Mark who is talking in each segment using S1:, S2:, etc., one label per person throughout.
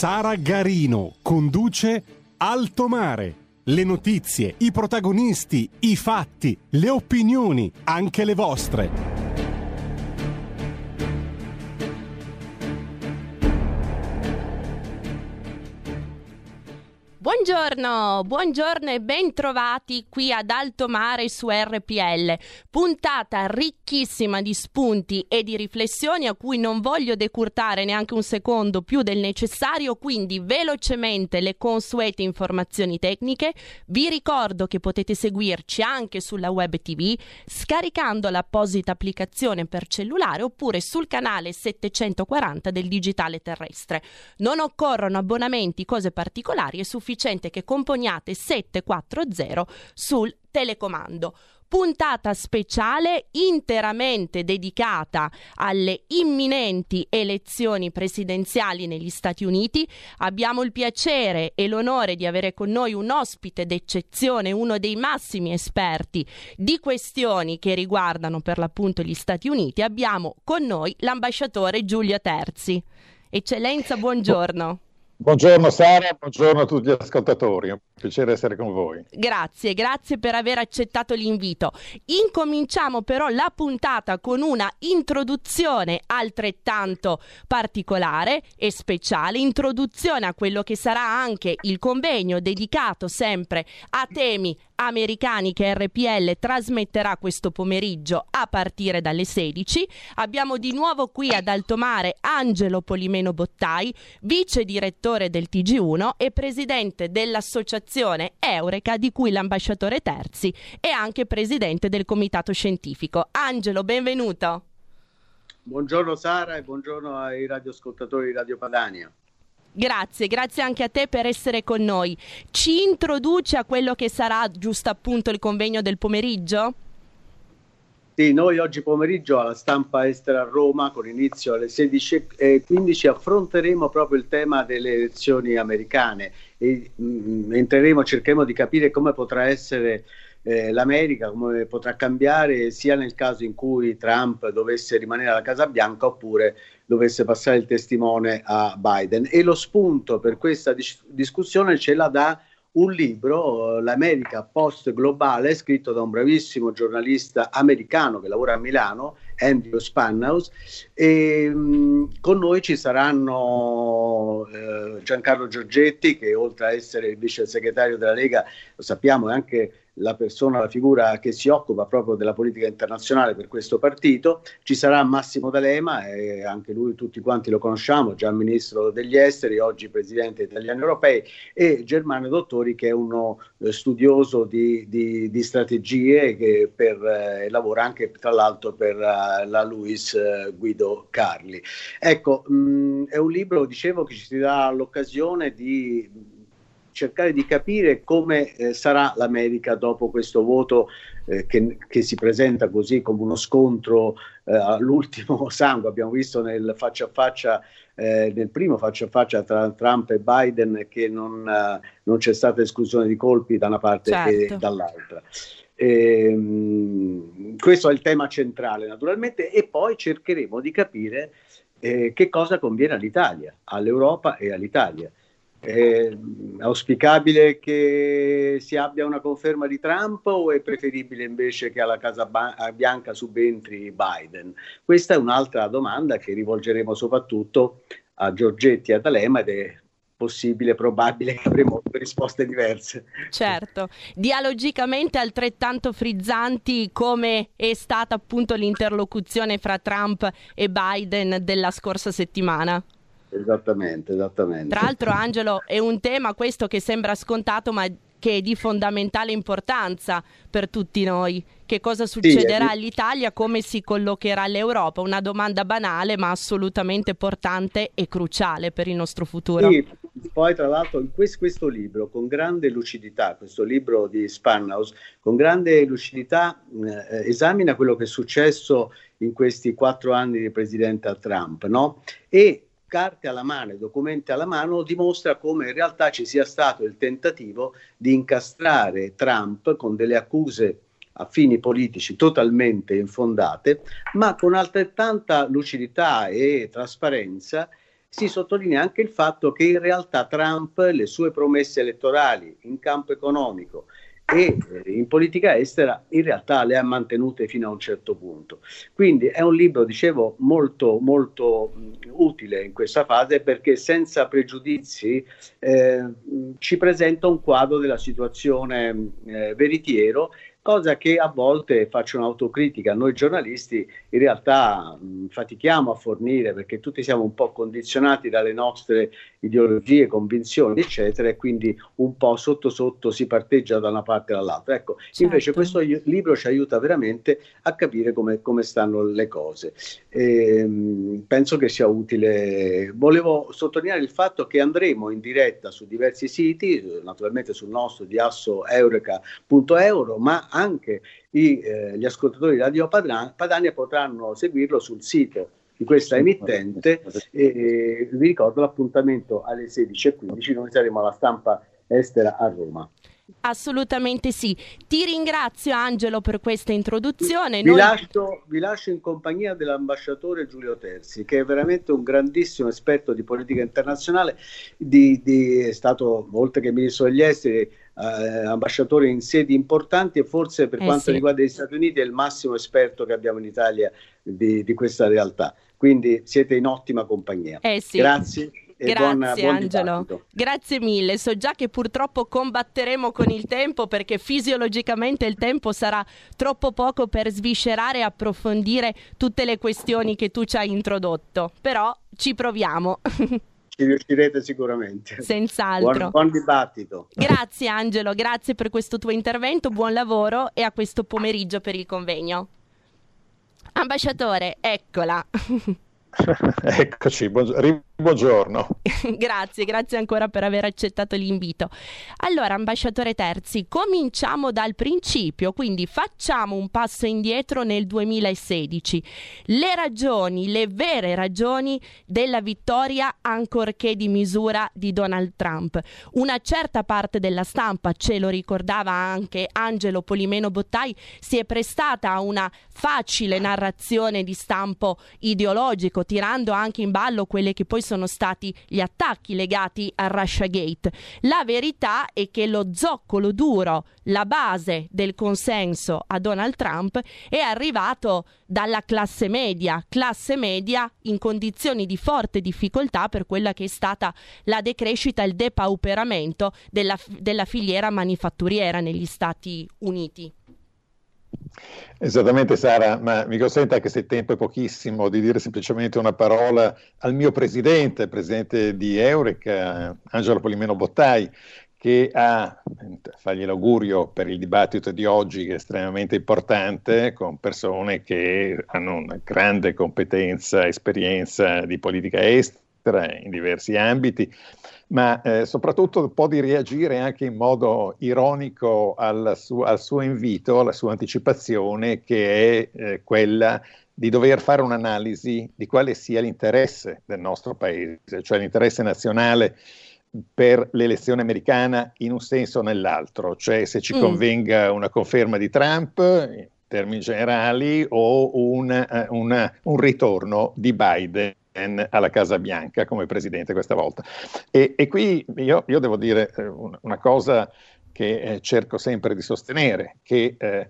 S1: Sara Garino conduce Alto Mare. Le notizie, i protagonisti, i fatti, le opinioni, anche le vostre.
S2: Buongiorno, buongiorno e bentrovati qui ad Alto Mare su RPL. Puntata ricchissima di spunti e di riflessioni a cui non voglio decurtare neanche un secondo più del necessario, quindi velocemente le consuete informazioni tecniche. Vi ricordo che potete seguirci anche sulla web TV scaricando l'apposita applicazione per cellulare oppure sul canale 740 del digitale terrestre. Non occorrono abbonamenti, cose particolari, è sufficiente sufficiente che componiate 740 sul telecomando puntata speciale interamente dedicata alle imminenti elezioni presidenziali negli Stati Uniti. Abbiamo il piacere e l'onore di avere con noi un ospite d'eccezione, uno dei massimi esperti di questioni che riguardano per l'appunto gli Stati Uniti. Abbiamo con noi l'ambasciatore Giulio Terzi. Eccellenza, buongiorno.
S3: Buongiorno Sara, buongiorno a tutti gli ascoltatori, piacere essere con voi.
S2: Grazie, grazie per aver accettato l'invito. Incominciamo però la puntata con una introduzione altrettanto particolare e speciale, introduzione a quello che sarà anche il convegno dedicato sempre a temi americani che RPL trasmetterà questo pomeriggio a partire dalle 16. Abbiamo di nuovo qui ad Altomare Angelo Polimeno Bottai, vice direttore del TG1 e presidente dell'associazione Eureka di cui l'ambasciatore Terzi e anche presidente del comitato scientifico. Angelo, benvenuto.
S4: Buongiorno Sara e buongiorno ai radioascoltatori di Radio Padania.
S2: Grazie, grazie anche a te per essere con noi. Ci introduce a quello che sarà giusto appunto il convegno del pomeriggio?
S4: Sì, noi oggi pomeriggio alla stampa estera a Roma, con inizio alle 16.15, affronteremo proprio il tema delle elezioni americane e mh, mm, entreremo, cercheremo di capire come potrà essere eh, l'America, come potrà cambiare sia nel caso in cui Trump dovesse rimanere alla Casa Bianca oppure dovesse passare il testimone a Biden. E lo spunto per questa dis- discussione ce la dà un libro, L'America post globale, scritto da un bravissimo giornalista americano che lavora a Milano, Andrew Spanhaus, e mh, con noi ci saranno eh, Giancarlo Giorgetti, che oltre a essere il vice segretario della Lega, lo sappiamo, è anche la persona, la figura che si occupa proprio della politica internazionale per questo partito. Ci sarà Massimo D'Alema, e anche lui tutti quanti lo conosciamo, già ministro degli esteri, oggi presidente italiano europei, e Germano Dottori che è uno eh, studioso di, di, di, strategie che per, eh, lavora anche tra l'altro per uh, la Luis uh, Guido Carli. Ecco, mh, è un libro, dicevo, che ci dà l'occasione di cercare di capire come eh, sarà l'America dopo questo voto eh, che, che, si presenta così come uno scontro eh, all'ultimo sangue. Abbiamo visto nel faccia a faccia, eh, nel primo faccia a faccia tra Trump e Biden che non, eh, non c'è stata esclusione di colpi da una parte certo. e dall'altra. E, ehm, questo è il tema centrale naturalmente e poi cercheremo di capire eh, che cosa conviene all'Italia, all'Europa e all'Italia. È auspicabile che si abbia una conferma di Trump o è preferibile invece che alla Casa Bianca subentri Biden? Questa è un'altra domanda che rivolgeremo soprattutto a Giorgetti e a D'Alema ed è possibile, probabile che avremo risposte diverse.
S2: Certo, dialogicamente altrettanto frizzanti come è stata appunto l'interlocuzione fra Trump e Biden della scorsa settimana.
S4: Esattamente, esattamente.
S2: Tra l'altro, Angelo, è un tema questo che sembra scontato, ma che è di fondamentale importanza per tutti noi. Che cosa succederà sì, all'Italia, come si collocherà l'Europa? Una domanda banale ma assolutamente portante e cruciale per il nostro futuro.
S4: Sì, poi tra l'altro in questo, questo libro, con grande lucidità, questo libro di Spanhaus, con grande lucidità eh, esamina quello che è successo in questi quattro anni di presidente Trump, no? E carte alla mano e documenti alla mano dimostra come in realtà ci sia stato il tentativo di incastrare Trump con delle accuse a fini politici totalmente infondate, ma con altrettanta lucidità e trasparenza si sottolinea anche il fatto che in realtà Trump le sue promesse elettorali in campo economico e eh, in politica estera in realtà le ha mantenute fino a un certo punto. Quindi è un libro, dicevo, molto, molto utile in questa fase perché senza pregiudizi eh, ci presenta un quadro della situazione eh, veritiero cosa che a volte faccio un'autocritica. Noi giornalisti in realtà mh, fatichiamo a fornire perché tutti siamo un po' condizionati dalle nostre ideologie, convinzioni, eccetera, e quindi un po' sotto sotto si parteggia da una parte dall'altra. Ecco, certo. invece questo libro ci aiuta veramente a capire come, come stanno le cose. E, ehm, penso che sia utile. Volevo sottolineare il fatto che andremo in diretta su diversi siti, naturalmente sul nostro di assoeureka.euro, ma anche i, eh, gli ascoltatori di Radio Padania potranno seguirlo sul sito di questa emittente e vi ricordo l'appuntamento alle 16.15 noi saremo alla stampa estera a Roma.
S2: Assolutamente sì. Ti ringrazio Angelo per questa introduzione.
S4: Vi, Noi... lascio, vi, lascio, in compagnia dell'ambasciatore Giulio Terzi, che è veramente un grandissimo esperto di politica internazionale, di, di, è stato, oltre che ministro degli esteri, eh, ambasciatore in sedi importanti e forse per eh quanto sì. riguarda gli Stati Uniti è il massimo esperto che abbiamo in Italia di, di questa realtà. Quindi siete in ottima compagnia.
S2: Eh sì.
S4: Grazie.
S2: Grazie buon, Angelo, dibattito. grazie mille. So già che purtroppo combatteremo con il tempo perché fisiologicamente il tempo sarà troppo poco per sviscerare e approfondire tutte le questioni che tu ci hai introdotto, però ci proviamo.
S4: Ci riuscirete sicuramente.
S2: Senz'altro.
S4: Buon, buon dibattito.
S2: Grazie Angelo, grazie per questo tuo intervento, buon lavoro e a questo pomeriggio per il convegno. Ambasciatore, eccola.
S3: Eccoci, buongiorno. Buongiorno.
S2: grazie, grazie ancora per aver accettato l'invito. Allora, ambasciatore Terzi, cominciamo dal principio, quindi facciamo un passo indietro nel 2016. Le ragioni, le vere ragioni della vittoria, ancorché di misura, di Donald Trump. Una certa parte della stampa, ce lo ricordava anche Angelo Polimeno Bottai, si è prestata a una facile narrazione di stampo ideologico, tirando anche in ballo quelle che poi sono sono stati gli attacchi legati a Russia Gate. La verità è che lo zoccolo duro, la base del consenso a Donald Trump è arrivato dalla classe media, classe media in condizioni di forte difficoltà per quella che è stata la decrescita il depauperamento della, della filiera manifatturiera negli Stati Uniti.
S3: Esattamente Sara, ma mi consente anche se il tempo è pochissimo di dire semplicemente una parola al mio presidente, presidente di Eureka, Angelo Polimeno Bottai, che ha, fargli l'augurio per il dibattito di oggi che è estremamente importante, con persone che hanno una grande competenza, esperienza di politica estera in diversi ambiti ma eh, soprattutto può di reagire anche in modo ironico al, su- al, suo invito, alla sua anticipazione, che è eh, quella di dover fare un'analisi di quale sia l'interesse del nostro paese, cioè l'interesse nazionale per l'elezione americana in un senso o nell'altro, cioè se ci mm. convenga una conferma di Trump in termini generali o una, eh, una, un ritorno di Biden alla Casa Bianca come presidente questa volta. E, e qui io, io, devo dire eh, una cosa che eh, cerco sempre di sostenere, che eh,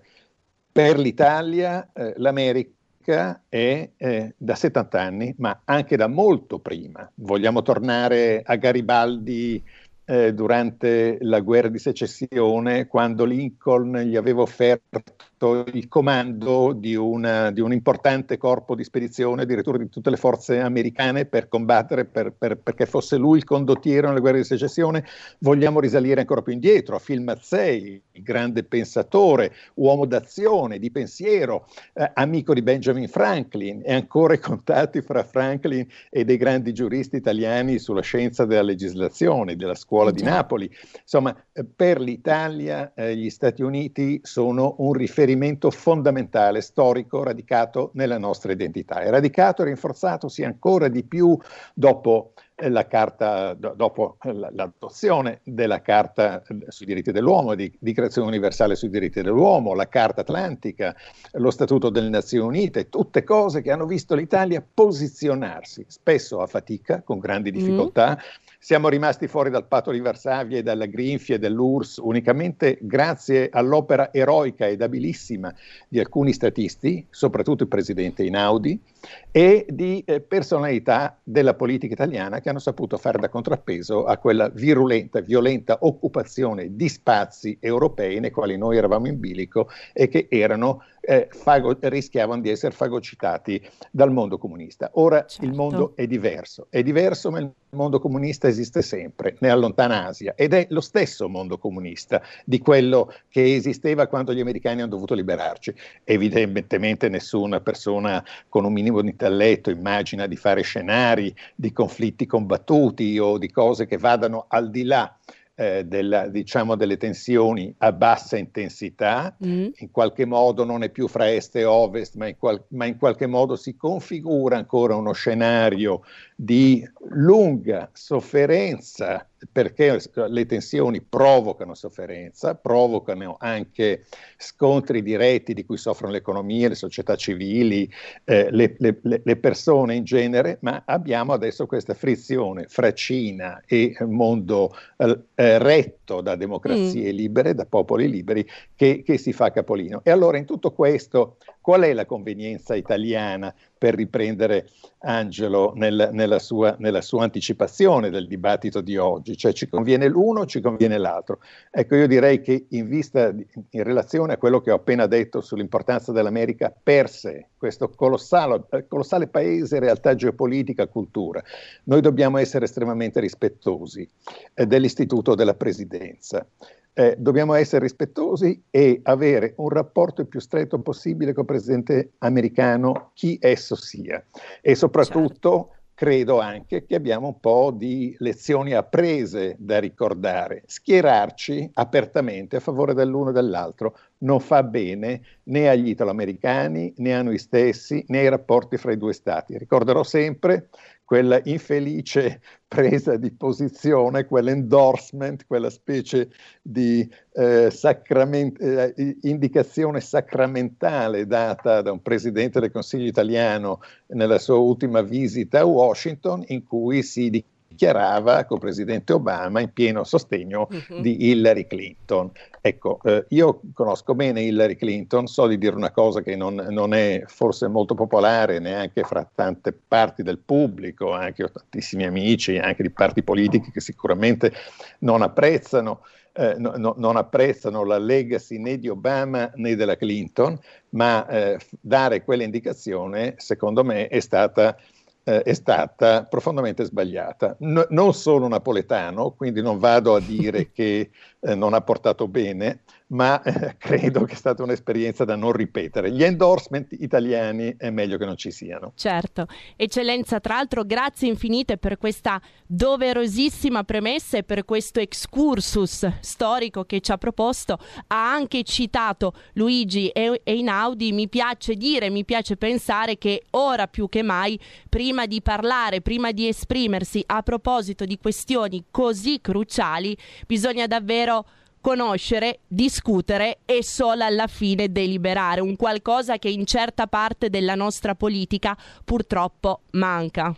S3: per l'Italia eh, l'America è eh, da 70 anni, ma anche da molto prima. Vogliamo tornare a Garibaldi eh, durante la guerra di secessione, quando Lincoln gli aveva offerto il comando di, una, di, un importante corpo di spedizione, addirittura di tutte le forze americane, per combattere, per, per, perché fosse lui il condottiero nella guerra di secessione. Vogliamo risalire ancora più indietro a Phil Mazzei, il grande pensatore, uomo d'azione, di pensiero, eh, amico di Benjamin Franklin, e ancora i contatti fra Franklin e dei grandi giuristi italiani sulla scienza della legislazione, della scuola di Napoli. Insomma, per l'Italia eh, gli Stati Uniti sono un riferimento fondamentale, storico, radicato nella nostra identità. È radicato e rinforzatosi ancora di più dopo eh, la carta, dopo l'adozione della Carta sui diritti dell'uomo, di Dichiarazione universale sui diritti dell'uomo, la Carta Atlantica, lo Statuto delle Nazioni Unite, tutte cose che hanno visto l'Italia posizionarsi, spesso a fatica, con grandi mm. difficoltà, mm siamo rimasti fuori dal patto di Varsavia e dalla grinfia dell'URSS unicamente grazie all'opera eroica ed abilissima di alcuni statisti, soprattutto il presidente Inaudi, e di eh, personalità della politica italiana che hanno saputo fare da contrappeso a quella virulenta, violenta occupazione di spazi europei nei quali noi eravamo in bilico e che erano, eh, fago- rischiavano di essere fagocitati dal mondo comunista. Ora certo. il mondo è diverso, è diverso ma il mondo comunista esiste sempre, nella lontana Asia, ed è lo stesso mondo comunista di quello che esisteva quando gli americani hanno dovuto liberarci. Evidentemente nessuna persona con un minimo di intelletto immagina di fare scenari di conflitti combattuti o di cose che vadano al di là eh, della, diciamo, delle tensioni a bassa intensità, mm. in qualche modo non è più fra est e ovest, ma in, qual- ma in, qualche modo si configura ancora uno scenario di lunga sofferenza perché le tensioni provocano sofferenza, provocano anche scontri diretti di cui soffrono le economie, le società civili, eh, le, le, le, persone in genere, ma abbiamo adesso questa frizione fra Cina e mondo eh, eh retto da democrazie mm. libere, da popoli liberi, che, che si fa capolino. E allora in tutto questo qual è la convenienza italiana per riprendere Angelo nel, nella, sua, nella, sua, anticipazione del dibattito di oggi, cioè ci conviene l'uno ci conviene l'altro. Ecco, io direi che in vista, in relazione a quello che ho appena detto sull'importanza dell'America per sé, questo colossale, colossale paese, realtà geopolitica, cultura, noi dobbiamo essere estremamente rispettosi eh, dell'istituto della presidenza eh, dobbiamo essere rispettosi e avere un rapporto il più stretto possibile con il presidente americano, chi esso sia. E soprattutto certo. credo anche che abbiamo un po' di lezioni apprese da ricordare. Schierarci apertamente a favore dell'uno e dell'altro non fa bene né agli italoamericani, né a noi stessi, né ai rapporti fra i due stati. Ricorderò sempre quella infelice presa di posizione, quell'endorsement, quella specie di eh, sacrament- eh, indicazione sacramentale data da un presidente del Consiglio italiano nella sua ultima visita a Washington, in cui si dichiarava con il presidente Obama in pieno sostegno uh-huh. di Hillary Clinton. Ecco, eh, io conosco bene Hillary Clinton, so di dire una cosa che non, non, è forse molto popolare neanche fra tante parti del pubblico, anche ho tantissimi amici, anche di parti politiche che sicuramente non apprezzano. Eh, no, no, non apprezzano la legacy né di Obama né della Clinton, ma eh, dare quell'indicazione, secondo me, è stata eh, è stata profondamente sbagliata. No, non sono napoletano, quindi non vado a dire che eh, non ha portato bene, ma eh, credo che è stata un'esperienza da non ripetere. Gli endorsement italiani è meglio che non ci siano.
S2: Certo, eccellenza, tra l'altro grazie infinite per questa doverosissima premessa e per questo excursus storico che ci ha proposto. Ha anche citato Luigi e Einaudi, mi piace dire, mi piace pensare che ora più che mai, prima di parlare, prima di esprimersi a proposito di questioni così cruciali, bisogna davvero conoscere, discutere e solo alla fine deliberare, un qualcosa che in certa parte della nostra politica purtroppo manca.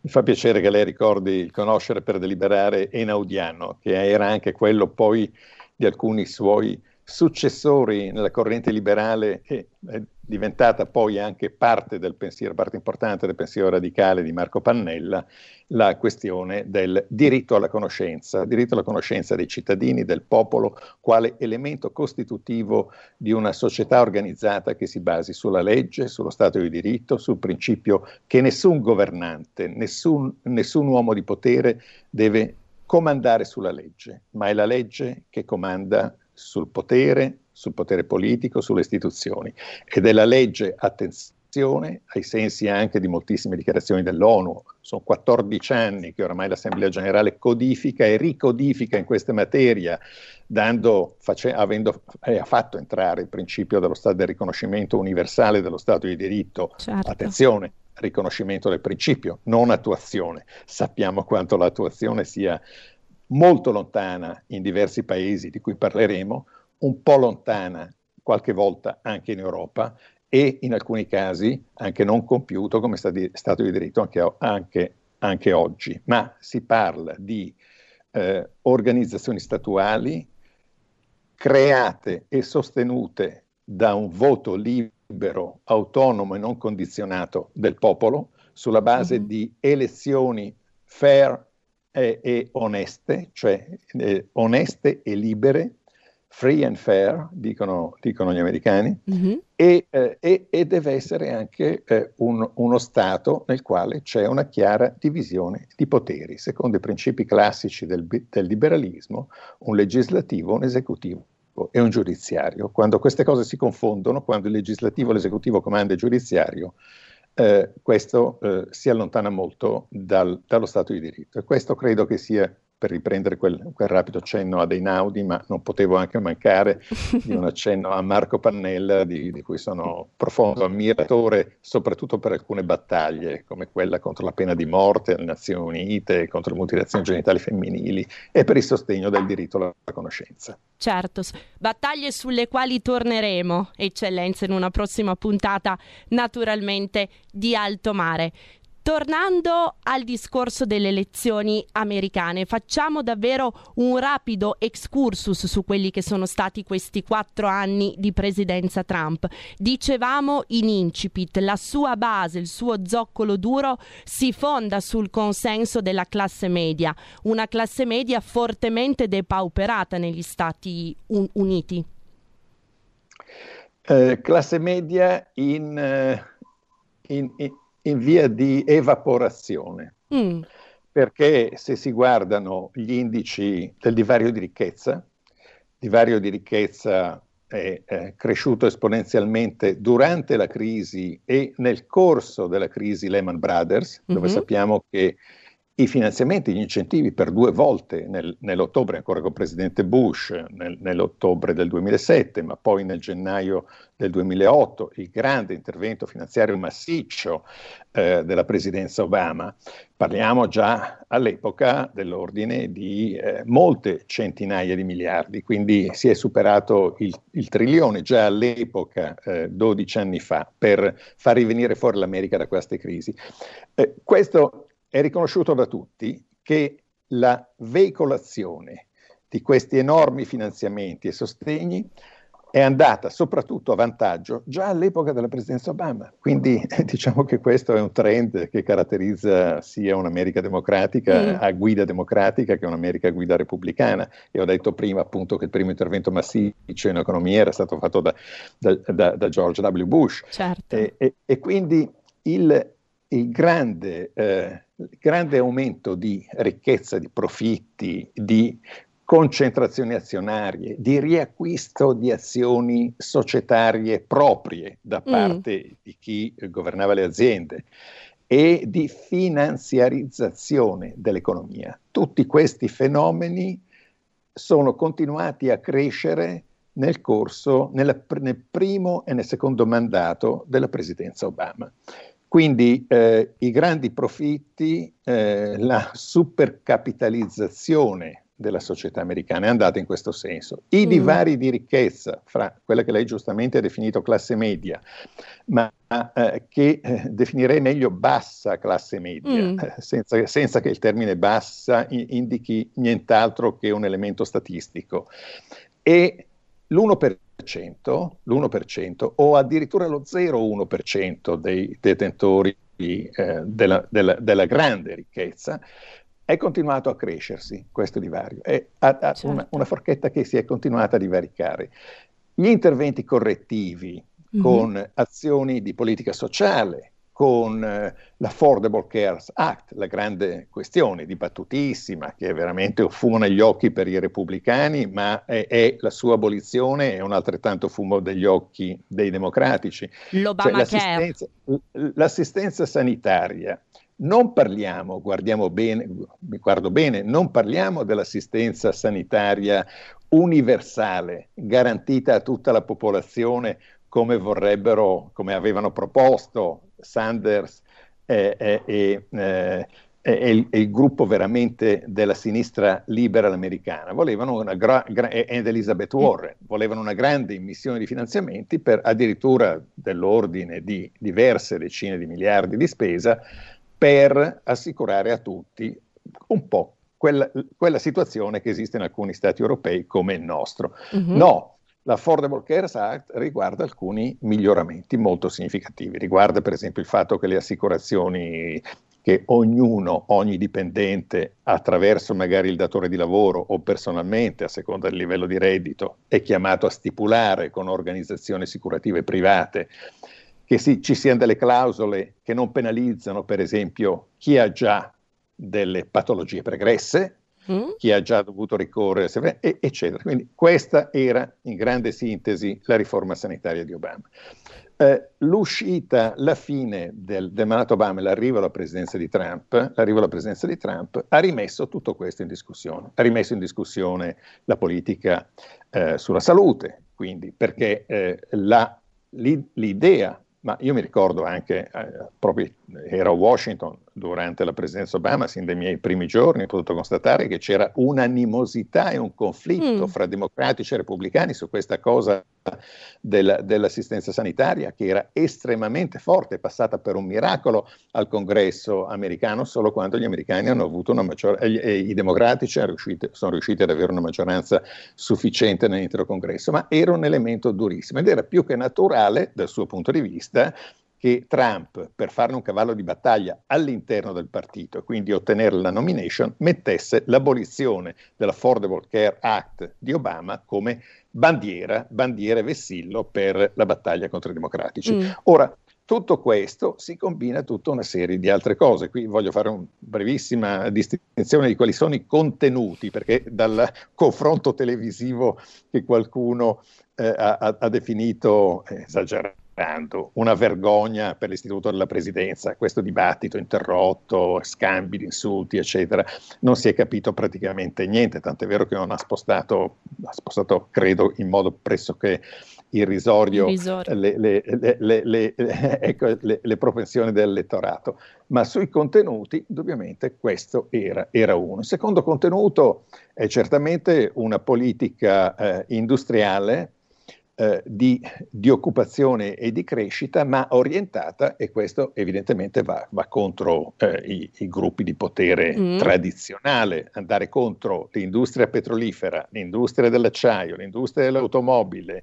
S3: Mi fa piacere che lei ricordi il conoscere per deliberare Enaudiano, che era anche quello poi di alcuni suoi successori nella corrente liberale e è diventata poi anche parte del pensiero, parte importante del pensiero radicale di Marco Pannella, la questione del diritto alla conoscenza, diritto alla conoscenza dei cittadini, del popolo, quale elemento costitutivo di una società organizzata che si basi sulla legge, sullo Stato di diritto, sul principio che nessun governante, nessun, nessun uomo di potere deve comandare sulla legge, ma è la legge che comanda sul potere, sul potere politico, sulle istituzioni. Ed è la legge, attenzione, ai sensi anche di moltissime dichiarazioni dell'ONU. Sono 14 anni che oramai l'Assemblea generale codifica e ricodifica in questa materia, dando, face, avendo, eh, ha fatto entrare il principio dello stato del riconoscimento universale dello Stato di diritto. Certo. Attenzione, riconoscimento del principio, non attuazione. Sappiamo quanto l'attuazione sia molto lontana in diversi paesi di cui parleremo, un po' lontana qualche volta anche in Europa e in alcuni casi anche non compiuto come Stato di diritto anche, anche, anche oggi. Ma si parla di eh, organizzazioni statuali create e sostenute da un voto libero, autonomo e non condizionato del popolo sulla base mm-hmm. di elezioni fair e, e oneste, cioè eh, oneste e libere, free and fair, dicono, dicono gli americani, mm-hmm. e, eh, e, e, deve essere anche eh, un, uno Stato nel quale c'è una chiara divisione di poteri, secondo i principi classici del, del liberalismo, un legislativo, un esecutivo e un giudiziario. Quando queste cose si confondono, quando il legislativo, l'esecutivo comanda il giudiziario, eh, questo eh, si allontana molto dal, dallo Stato di diritto. E questo credo che sia per riprendere quel, quel, rapido accenno a Einaudi, ma non potevo anche mancare di un accenno a Marco Pannella, di, di, cui sono profondo ammiratore, soprattutto per alcune battaglie, come quella contro la pena di morte alle Nazioni Unite, contro le mutilazioni genitali femminili e per il sostegno del diritto alla conoscenza.
S2: Certo, battaglie sulle quali torneremo, eccellenza, in una prossima puntata naturalmente di Alto Mare. Tornando al discorso delle elezioni americane, facciamo davvero un rapido excursus su quelli che sono stati questi quattro anni di presidenza Trump. Dicevamo in incipit, la sua base, il suo zoccolo duro si fonda sul consenso della classe media, una classe media fortemente depauperata negli Stati Un- Uniti.
S3: Eh, classe media in, eh, in, in in via di evaporazione. Mm. Perché se si guardano gli indici del divario di ricchezza, il divario di ricchezza è, è cresciuto esponenzialmente durante la crisi e nel corso della crisi Lehman Brothers, dove mm-hmm. sappiamo che i finanziamenti, gli incentivi per due volte nel, nell'ottobre, ancora con il presidente Bush, nel, nell'ottobre del 2007, ma poi nel gennaio del 2008, il grande intervento finanziario massiccio eh, della presidenza Obama, parliamo già all'epoca dell'ordine di eh, molte centinaia di miliardi, quindi si è superato il, il trilione già all'epoca, eh, 12 anni fa, per far rivenire fuori l'America da queste crisi. Eh, questo è riconosciuto da tutti che la veicolazione di questi enormi finanziamenti e sostegni è andata soprattutto a vantaggio già all'epoca della presidenza Obama. Quindi diciamo che questo è un trend che caratterizza sia un'America democratica mm. a guida democratica che un'America a guida repubblicana. E ho detto prima appunto che il primo intervento massiccio in economia era stato fatto da, da, da, da George W. Bush. Certo. E, e, e, quindi il, il grande, eh, grande aumento di ricchezza, di profitti, di concentrazioni azionarie, di riacquisto di azioni societarie proprie da mm. parte mm. di chi governava le aziende e di finanziarizzazione dell'economia. Tutti questi fenomeni sono continuati a crescere nel corso, nella, nel primo e nel secondo mandato della presidenza Obama. Quindi eh, i grandi profitti, eh, la supercapitalizzazione della società americana è andata in questo senso. I mm. divari di ricchezza fra quella che lei giustamente ha definito classe media, ma eh, che eh, definirei meglio bassa classe media, mm. eh, senza, senza, che il termine bassa indichi nient'altro che un elemento statistico, e l'1%, l'1% o addirittura lo 0,1% dei detentori eh, della, della, della, grande ricchezza è continuato a crescersi questo divario, è a, a certo. una, una, forchetta che si è continuata a divaricare. Gli interventi correttivi mm-hmm. con azioni di politica sociale, con eh, l'Affordable Cares Act, la grande questione dibattutissima che è veramente un fumo negli occhi per i repubblicani, ma è, è la sua abolizione è un altrettanto fumo degli occhi dei democratici.
S2: L'Obama cioè, l'assistenza,
S3: l'assistenza sanitaria. Non parliamo, guardiamo bene, mi guardo bene, non parliamo dell'assistenza sanitaria universale, garantita a tutta la popolazione come vorrebbero, come avevano proposto Sanders e, e, e, e il, il, gruppo veramente della sinistra liberal americana, volevano una gra- gra- ed Elizabeth Warren, volevano una grande immissione di finanziamenti per addirittura dell'ordine di diverse decine di miliardi di spesa per assicurare a tutti un po' quella, quella situazione che esiste in alcuni stati europei come il nostro. Mm-hmm. No, L'Affordable Care Act riguarda alcuni miglioramenti molto significativi. Riguarda per esempio il fatto che le assicurazioni che ognuno, ogni dipendente, attraverso magari il datore di lavoro o personalmente, a seconda del livello di reddito, è chiamato a stipulare con organizzazioni assicurative private, che si, ci siano delle clausole che non penalizzano, per esempio, chi ha già delle patologie pregresse, mm. chi ha già dovuto ricorrere, eccetera. Quindi questa era in grande sintesi la riforma sanitaria di Obama. Eh, l'uscita, la fine del, del mandato Obama e l'arrivo alla presidenza di Trump, l'arrivo alla presidenza di Trump ha rimesso tutto questo in discussione, ha rimesso in discussione la politica eh, sulla salute, quindi perché eh, la, l'idea ma io mi ricordo anche, eh, proprio ero a Washington durante la presidenza Obama, sin dai miei primi giorni, ho potuto constatare che c'era un'animosità e un conflitto mm. fra democratici e repubblicani su questa cosa del, dell'assistenza sanitaria che era estremamente forte, passata per un miracolo al congresso americano solo quando gli americani hanno avuto una maggioranza, e i democratici riusciti, sono riusciti ad avere una maggioranza sufficiente nell'intero congresso, ma era un elemento durissimo ed era più che naturale dal suo punto di vista che Trump, per farne un cavallo di battaglia all'interno del partito e quindi ottenere la nomination, mettesse l'abolizione dell'Affordable Care Act di Obama come bandiera, bandiera e vessillo per la battaglia contro i democratici. Mm. Ora, tutto questo si combina a tutta una serie di altre cose. Qui voglio fare una brevissima distinzione di quali sono i contenuti, perché dal confronto televisivo che qualcuno eh, ha, ha, definito esagerato, una vergogna per l'istituto della presidenza, questo dibattito interrotto, scambi di insulti, eccetera, non si è capito praticamente niente, tant'è vero che non ha spostato, ha spostato credo in modo pressoché irrisorio, irrisorio. Le, le, le, ecco, le, propensioni dell'elettorato, ma sui contenuti indubbiamente questo era, era uno. Il secondo contenuto è certamente una politica eh, industriale eh, di, di, occupazione e di crescita, ma orientata, e questo evidentemente va, va contro eh, i, i, gruppi di potere mm. tradizionale, andare contro l'industria petrolifera, l'industria dell'acciaio, l'industria dell'automobile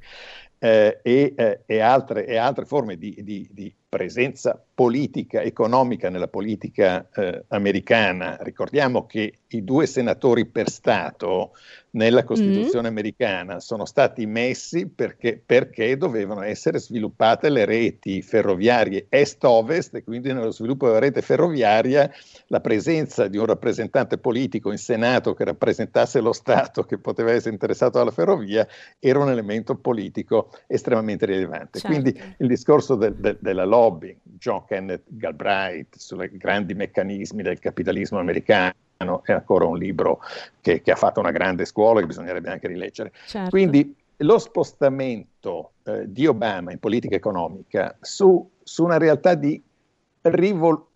S3: eh, e, eh, e, altre, e, altre, forme di, di, di presenza politica, economica nella politica eh, americana. Ricordiamo che i due senatori per Stato nella Costituzione mm. americana sono stati messi perché, perché, dovevano essere sviluppate le reti ferroviarie est-ovest e quindi nello sviluppo della rete ferroviaria la presenza di un rappresentante politico in Senato che rappresentasse lo Stato che poteva essere interessato alla ferrovia era un elemento politico estremamente rilevante. Certo. Quindi il discorso de, de, della lobby, John Kenneth Galbraith, sui grandi meccanismi del capitalismo americano, è ancora un libro che, che, ha fatto una grande scuola che bisognerebbe anche rileggere. Certo. Quindi lo spostamento eh, di Obama in politica economica su, su una realtà di rivoluzione,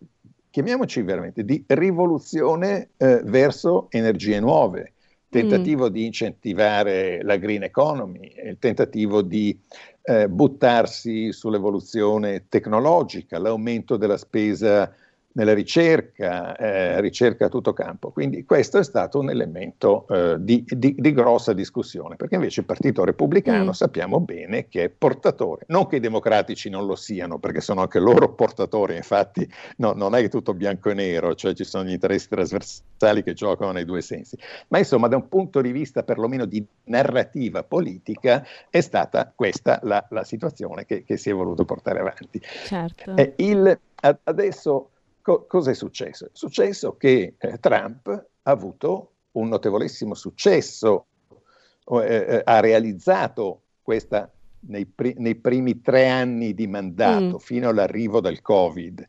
S3: chiamiamoci veramente, di rivoluzione eh, verso energie nuove, tentativo mm. di incentivare la green economy, il tentativo di eh, buttarsi sull'evoluzione tecnologica, l'aumento della spesa nella ricerca, eh, ricerca a tutto campo. Quindi questo è stato un elemento eh, di, di, di, grossa discussione, perché invece il Partito Repubblicano mm. sappiamo bene che è portatore, non che i democratici non lo siano, perché sono anche loro portatori, infatti no, non è tutto bianco e nero, cioè ci sono gli interessi trasversali che giocano nei due sensi, ma insomma da un punto di vista perlomeno di narrativa politica è stata questa la, la situazione che, che, si è voluto portare avanti. Certo. Eh, il, adesso co- cosa è successo? È successo che eh, Trump ha avuto un notevolissimo successo, eh, eh ha realizzato questa nei, pri- nei, primi tre anni di mandato, mm. fino all'arrivo del Covid,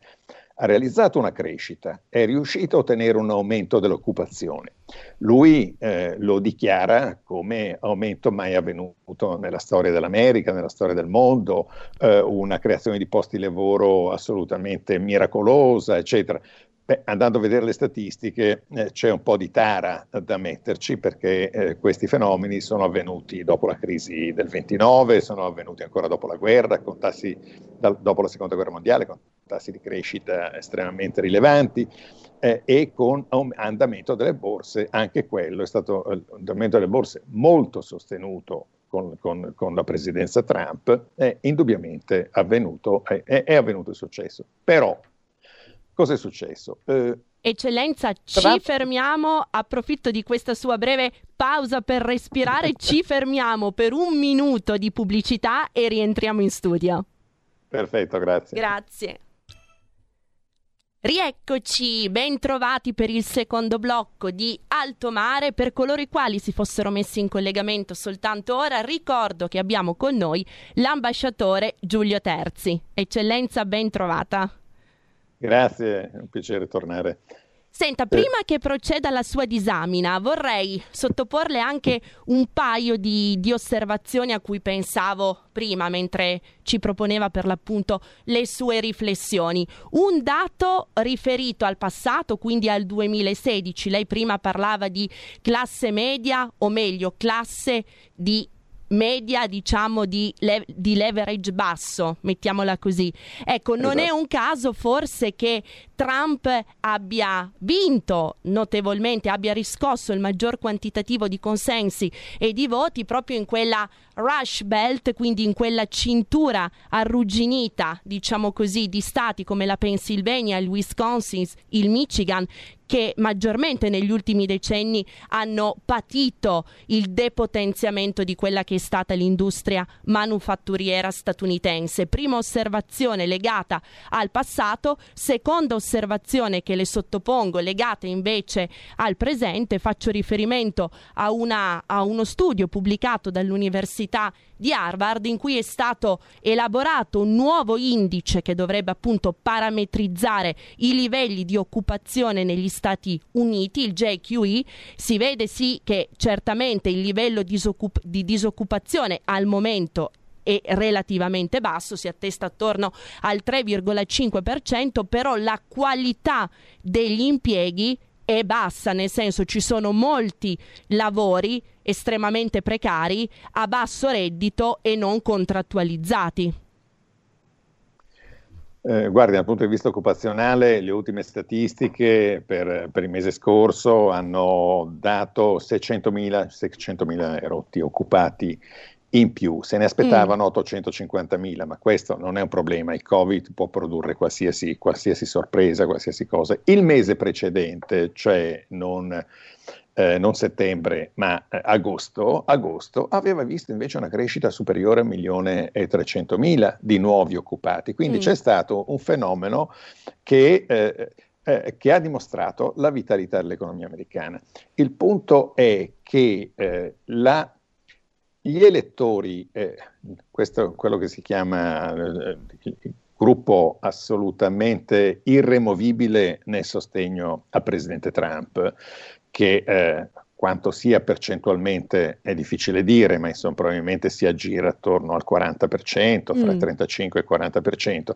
S3: ha realizzato una crescita, è riuscito a ottenere un aumento dell'occupazione. Lui eh, lo dichiara come aumento mai avvenuto nella storia dell'America, nella storia del mondo, eh, una creazione di posti di lavoro assolutamente miracolosa, eccetera. Beh, andando a vedere le statistiche eh, c'è un po' di tara da metterci perché eh, questi fenomeni sono avvenuti dopo la crisi del 29, sono avvenuti ancora dopo la guerra, tassi, da, dopo la seconda guerra mondiale, con tassi di crescita estremamente rilevanti eh, e con andamento delle borse, anche quello è stato un eh, andamento delle borse molto sostenuto con, con, con, la presidenza Trump, è indubbiamente avvenuto, è, è avvenuto il successo. Però Cosa è successo?
S2: Eh, Eccellenza, Trump... ci fermiamo, approfitto di questa sua breve pausa per respirare, ci fermiamo per un minuto di pubblicità e rientriamo in studio.
S3: Perfetto, grazie.
S2: Grazie. Rieccoci, ben trovati per il secondo blocco di Alto Mare. Per coloro i quali si fossero messi in collegamento soltanto ora, ricordo che abbiamo con noi l'ambasciatore Giulio Terzi. Eccellenza, ben trovata.
S3: Grazie, è un piacere tornare.
S2: Senta, prima che proceda alla sua disamina, vorrei sottoporle anche un paio di, di, osservazioni a cui pensavo prima mentre ci proponeva per l'appunto le sue riflessioni. Un dato riferito al passato, quindi al 2016. Lei prima parlava di classe media, o meglio, classe di media diciamo di, le- di, leverage basso, mettiamola così. Ecco, non esatto. è un caso forse che Trump abbia vinto notevolmente, abbia riscosso il maggior quantitativo di consensi e di voti proprio in quella rush belt, quindi in quella cintura arrugginita, diciamo così, di stati come la Pennsylvania, il Wisconsin, il Michigan, che maggiormente negli ultimi decenni hanno patito il depotenziamento di quella che è stata l'industria manufatturiera statunitense. Prima osservazione legata al passato, seconda osservazione che le sottopongo legata invece al presente, faccio riferimento a, una, a uno studio pubblicato dall'Università di Harvard in cui è stato elaborato un nuovo indice che dovrebbe appunto parametrizzare i livelli di occupazione negli Stati Uniti, il JQE, si vede sì che certamente il livello disoccup- di disoccupazione al momento è relativamente basso, si attesta attorno al 3,5%, però la qualità degli impieghi è bassa, nel senso ci sono molti lavori estremamente precari a basso reddito e non contrattualizzati.
S3: Eh, guardi, dal punto di vista occupazionale, le ultime statistiche per, per il mese scorso hanno dato 600.000, 600.000 erotti occupati in più, se ne aspettavano mm. 850.000, ma questo non è un problema, il Covid può produrre qualsiasi, qualsiasi sorpresa, qualsiasi cosa. Il mese precedente, cioè non, eh, non settembre ma eh, agosto, agosto, aveva visto invece una crescita superiore a 1.300.000 di nuovi occupati, quindi mm. c'è stato un fenomeno che... Eh, eh, che ha dimostrato la vitalità dell'economia americana. Il punto è che eh, la gli elettori, eh, questo è quello che si chiama eh, il gruppo assolutamente irremovibile nel sostegno al presidente Trump, che eh, quanto sia percentualmente è difficile dire, ma insomma probabilmente si aggira attorno al 40%, fra mm. il 35 e il 40%,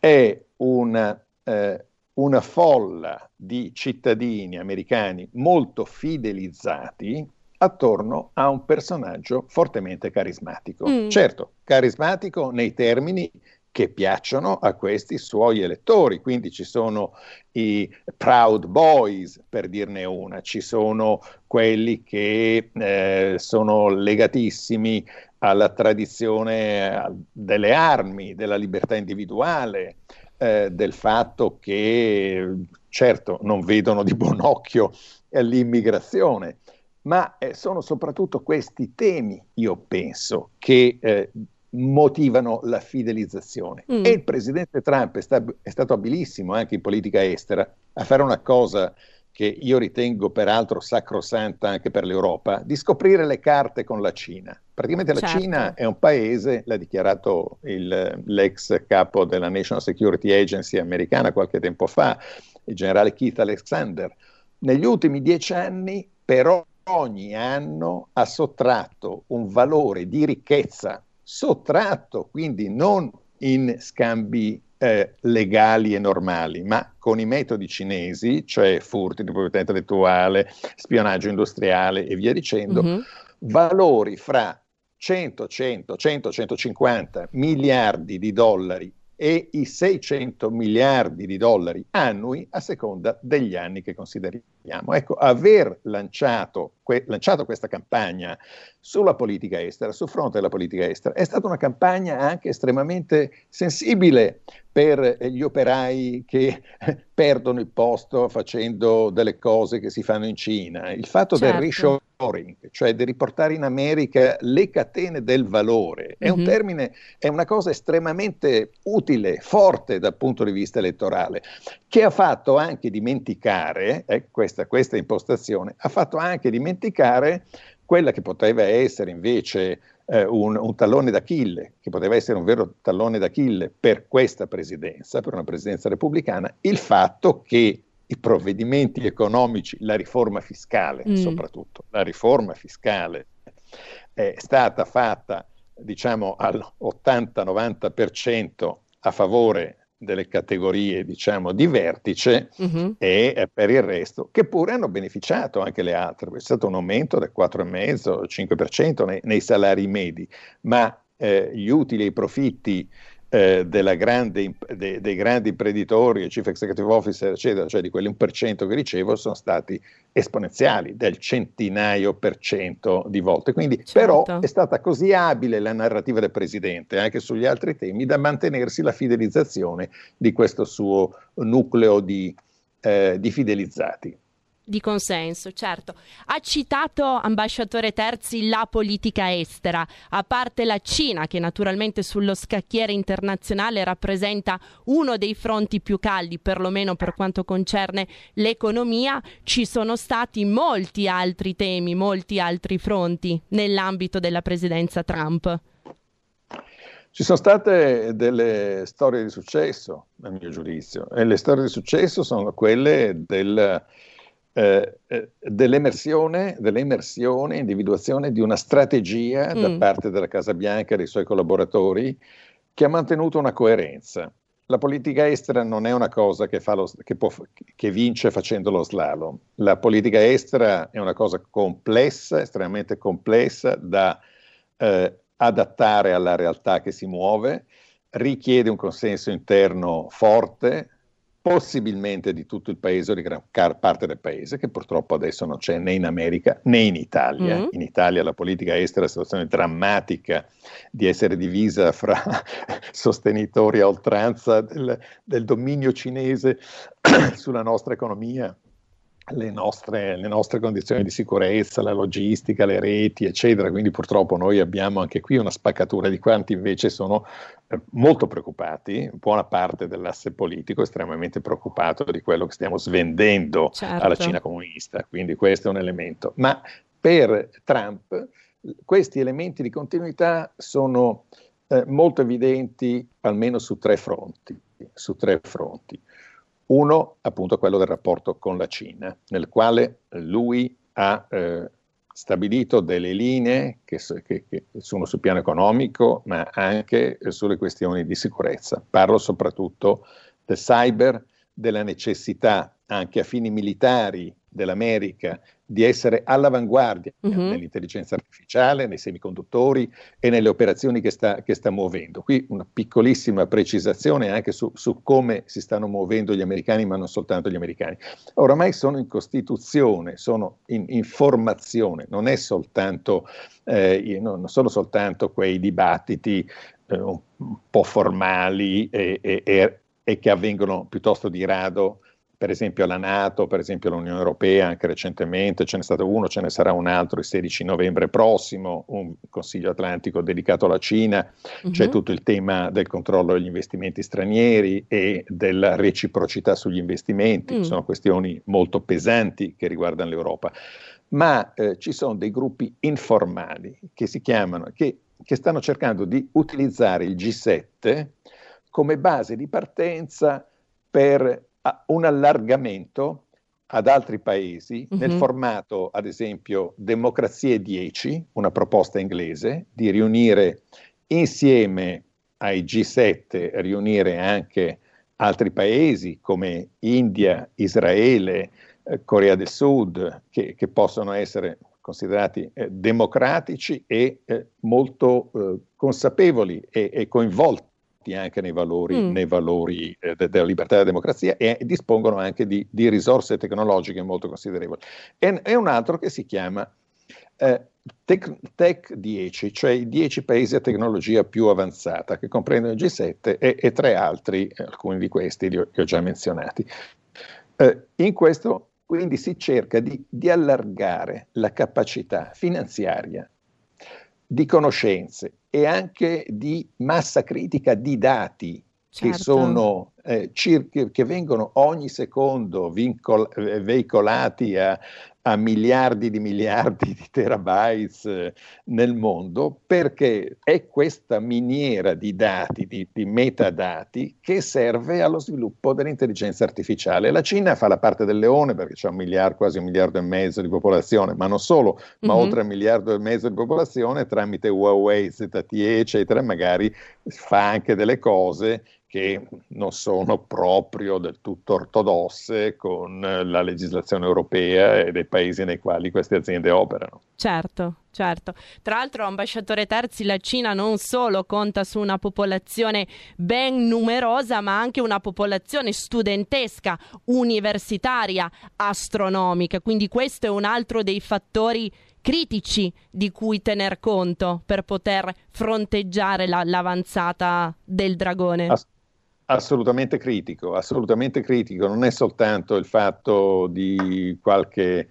S3: è una, eh, una folla di cittadini americani molto fidelizzati attorno a un personaggio fortemente carismatico. Mm. Certo, carismatico nei termini che piacciono a questi suoi elettori. Quindi ci sono i Proud Boys, per dirne una, ci sono quelli che eh, sono legatissimi alla tradizione eh, delle armi, della libertà individuale, eh, del fatto che certo non vedono di buon occhio l'immigrazione, ma eh, sono soprattutto questi temi, io penso, che eh, motivano la fidelizzazione. Mm. E il presidente Trump è, sta- è, stato abilissimo anche in politica estera a fare una cosa che io ritengo peraltro sacrosanta anche per l'Europa, di scoprire le carte con la Cina. Praticamente certo. la Cina è un paese, l'ha dichiarato il, l'ex capo della National Security Agency americana qualche tempo fa, il generale Keith Alexander. Negli ultimi dieci anni, però, ogni anno ha sottratto un valore di ricchezza sottratto, quindi non in scambi eh, legali e normali, ma con i metodi cinesi, cioè furti di proprietà intellettuale, spionaggio industriale e via dicendo, mm-hmm. valori fra 100, 100, 100, 150 miliardi di dollari e i 600 miliardi di dollari annui a seconda degli anni che consideriamo. Ecco, aver lanciato, que- lanciato questa campagna sulla politica estera, sul fronte della politica estera, è stata una campagna anche estremamente sensibile per gli operai che perdono il posto facendo delle cose che si fanno in Cina. Il fatto certo. del reshoring, cioè di riportare in America le catene del valore, è mm-hmm. un termine, è una cosa estremamente utile, forte dal punto di vista elettorale, che ha fatto anche dimenticare, eh, questa, questa impostazione, ha fatto anche dimenticare quella che poteva essere invece eh, un, un, tallone d'Achille, che poteva essere un vero tallone d'Achille per questa presidenza, per una presidenza repubblicana, il fatto che i provvedimenti economici, la riforma fiscale mm. soprattutto, la riforma fiscale è stata fatta diciamo all'80-90% a favore delle categorie diciamo di vertice uh-huh. e eh, per il resto che pure hanno beneficiato anche le altre c'è stato un aumento del 4,5-5% nei, nei salari medi ma eh, gli utili e i profitti eh, grande, de, dei grandi imprenditori, chief executive officer, eccetera, cioè di quelli 1% che ricevo, sono stati esponenziali, del centinaio per cento di volte. Quindi, certo. però, è stata così abile la narrativa del presidente anche sugli altri temi da mantenersi la fidelizzazione di questo suo nucleo di, eh, di fidelizzati
S2: di consenso, certo. Ha citato, ambasciatore Terzi, la politica estera, a parte la Cina, che naturalmente sullo scacchiere internazionale rappresenta uno dei fronti più caldi, perlomeno per quanto concerne l'economia, ci sono stati molti altri temi, molti altri fronti nell'ambito della presidenza Trump.
S3: Ci sono state delle storie di successo, a mio giudizio, e le storie di successo sono quelle del eh, eh, dell'emersione, dell'emersione, individuazione di una strategia mm. da parte della Casa Bianca e dei suoi collaboratori che ha mantenuto una coerenza. La politica estera non è una cosa che, lo, che, può, che, vince facendo lo slalom. La politica estera è una cosa complessa, estremamente complessa da eh, adattare alla realtà che si muove, richiede un consenso interno forte, possibilmente di tutto il paese o di gran parte del paese, che purtroppo adesso non c'è né in America né in Italia. Mm. In Italia la politica estera è una situazione drammatica di essere divisa fra sostenitori a oltranza del, del dominio cinese sulla nostra economia le nostre, le nostre, condizioni di sicurezza, la logistica, le reti, eccetera. Quindi purtroppo noi abbiamo anche qui una spaccatura di quanti invece sono eh, molto preoccupati, buona parte dell'asse politico estremamente preoccupato di quello che stiamo svendendo certo. alla Cina comunista. Quindi questo è un elemento. Ma per Trump questi elementi di continuità sono eh, molto evidenti almeno su tre fronti. Su tre fronti. Uno, appunto, quello del rapporto con la Cina, nel quale lui ha eh, stabilito delle linee che, che, che, sono sul piano economico, ma anche sulle questioni di sicurezza. Parlo soprattutto del cyber, della necessità anche a fini militari dell'America di essere all'avanguardia uh-huh. nell'intelligenza artificiale, nei semiconduttori e nelle operazioni che sta, che sta muovendo. Qui una piccolissima precisazione anche su, su, come si stanno muovendo gli americani, ma non soltanto gli americani. Oramai sono in Costituzione, sono in, in formazione, non, è soltanto, eh, non sono soltanto quei dibattiti eh, un, po' formali e, e, e che avvengono piuttosto di rado per esempio la Nato, per esempio l'Unione Europea, anche recentemente ce n'è stato uno, ce ne sarà un altro il 16 novembre prossimo, un Consiglio Atlantico dedicato alla Cina, uh-huh. c'è tutto il tema del controllo degli investimenti stranieri e della reciprocità sugli investimenti, uh sono questioni molto pesanti che riguardano l'Europa, ma eh, ci sono dei gruppi informali che si chiamano, che, che stanno cercando di utilizzare il G7 come base di partenza per un allargamento ad altri paesi mm-hmm. nel formato, ad esempio, Democrazie 10, una proposta inglese, di riunire insieme ai G7, riunire anche altri paesi come India, Israele, eh, Corea del Sud, che, che, possono essere considerati eh, democratici e eh, molto eh, consapevoli e, e coinvolti anche nei valori, mm. nei valori eh, de- della libertà e della democrazia e dispongono anche di, di risorse tecnologiche molto considerevoli. E, e, un altro che si chiama eh, Tech, Tech, 10, cioè i 10 paesi a tecnologia più avanzata, che comprendono il G7 e, e tre altri, eh, alcuni di questi li ho, li ho già menzionati. Eh, in questo quindi si cerca di, di allargare la capacità finanziaria di conoscenze e anche di massa critica di dati certo. che, sono, eh, cir- che vengono ogni secondo vincol- eh, veicolati a, a miliardi di miliardi di terabytes eh, nel mondo perché è questa miniera di dati, di, di, metadati che serve allo sviluppo dell'intelligenza artificiale. La Cina fa la parte del leone perché c'è un miliardo, quasi un miliardo e mezzo di popolazione, ma non solo, ma mm-hmm. oltre un miliardo e mezzo di popolazione tramite Huawei, ZTE, eccetera, magari fa anche delle cose che non sono proprio del tutto ortodosse con la legislazione europea e dei paesi nei quali queste aziende operano.
S2: Certo, certo. Tra l'altro, ambasciatore Terzi, la Cina non solo conta su una popolazione ben numerosa, ma anche una popolazione studentesca, universitaria, astronomica. Quindi questo è un altro dei fattori critici di cui tener conto per poter fronteggiare la, l'avanzata del dragone.
S3: As- Assolutamente critico, assolutamente critico. Non è soltanto il fatto di qualche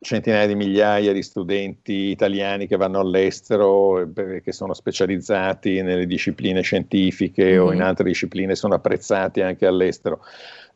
S3: centinaia di migliaia di studenti italiani che vanno all'estero, eh, che sono specializzati nelle discipline scientifiche mm-hmm. o in altre discipline, sono apprezzati anche all'estero